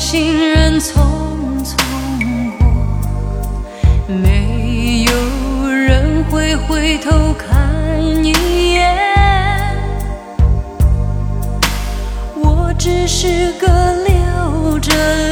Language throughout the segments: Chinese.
行人匆匆过，没有人会回头看一眼。我只是个留着。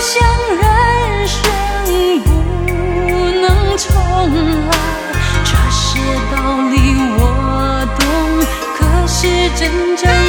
想人生不能重来这些道理我懂可是真正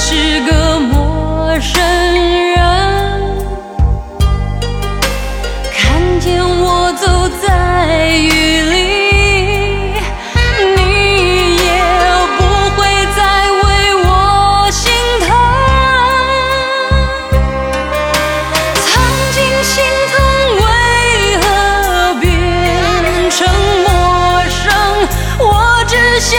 是个陌生人，看见我走在雨里，你也不会再为我心疼。曾经心疼，为何变成陌生？我只想。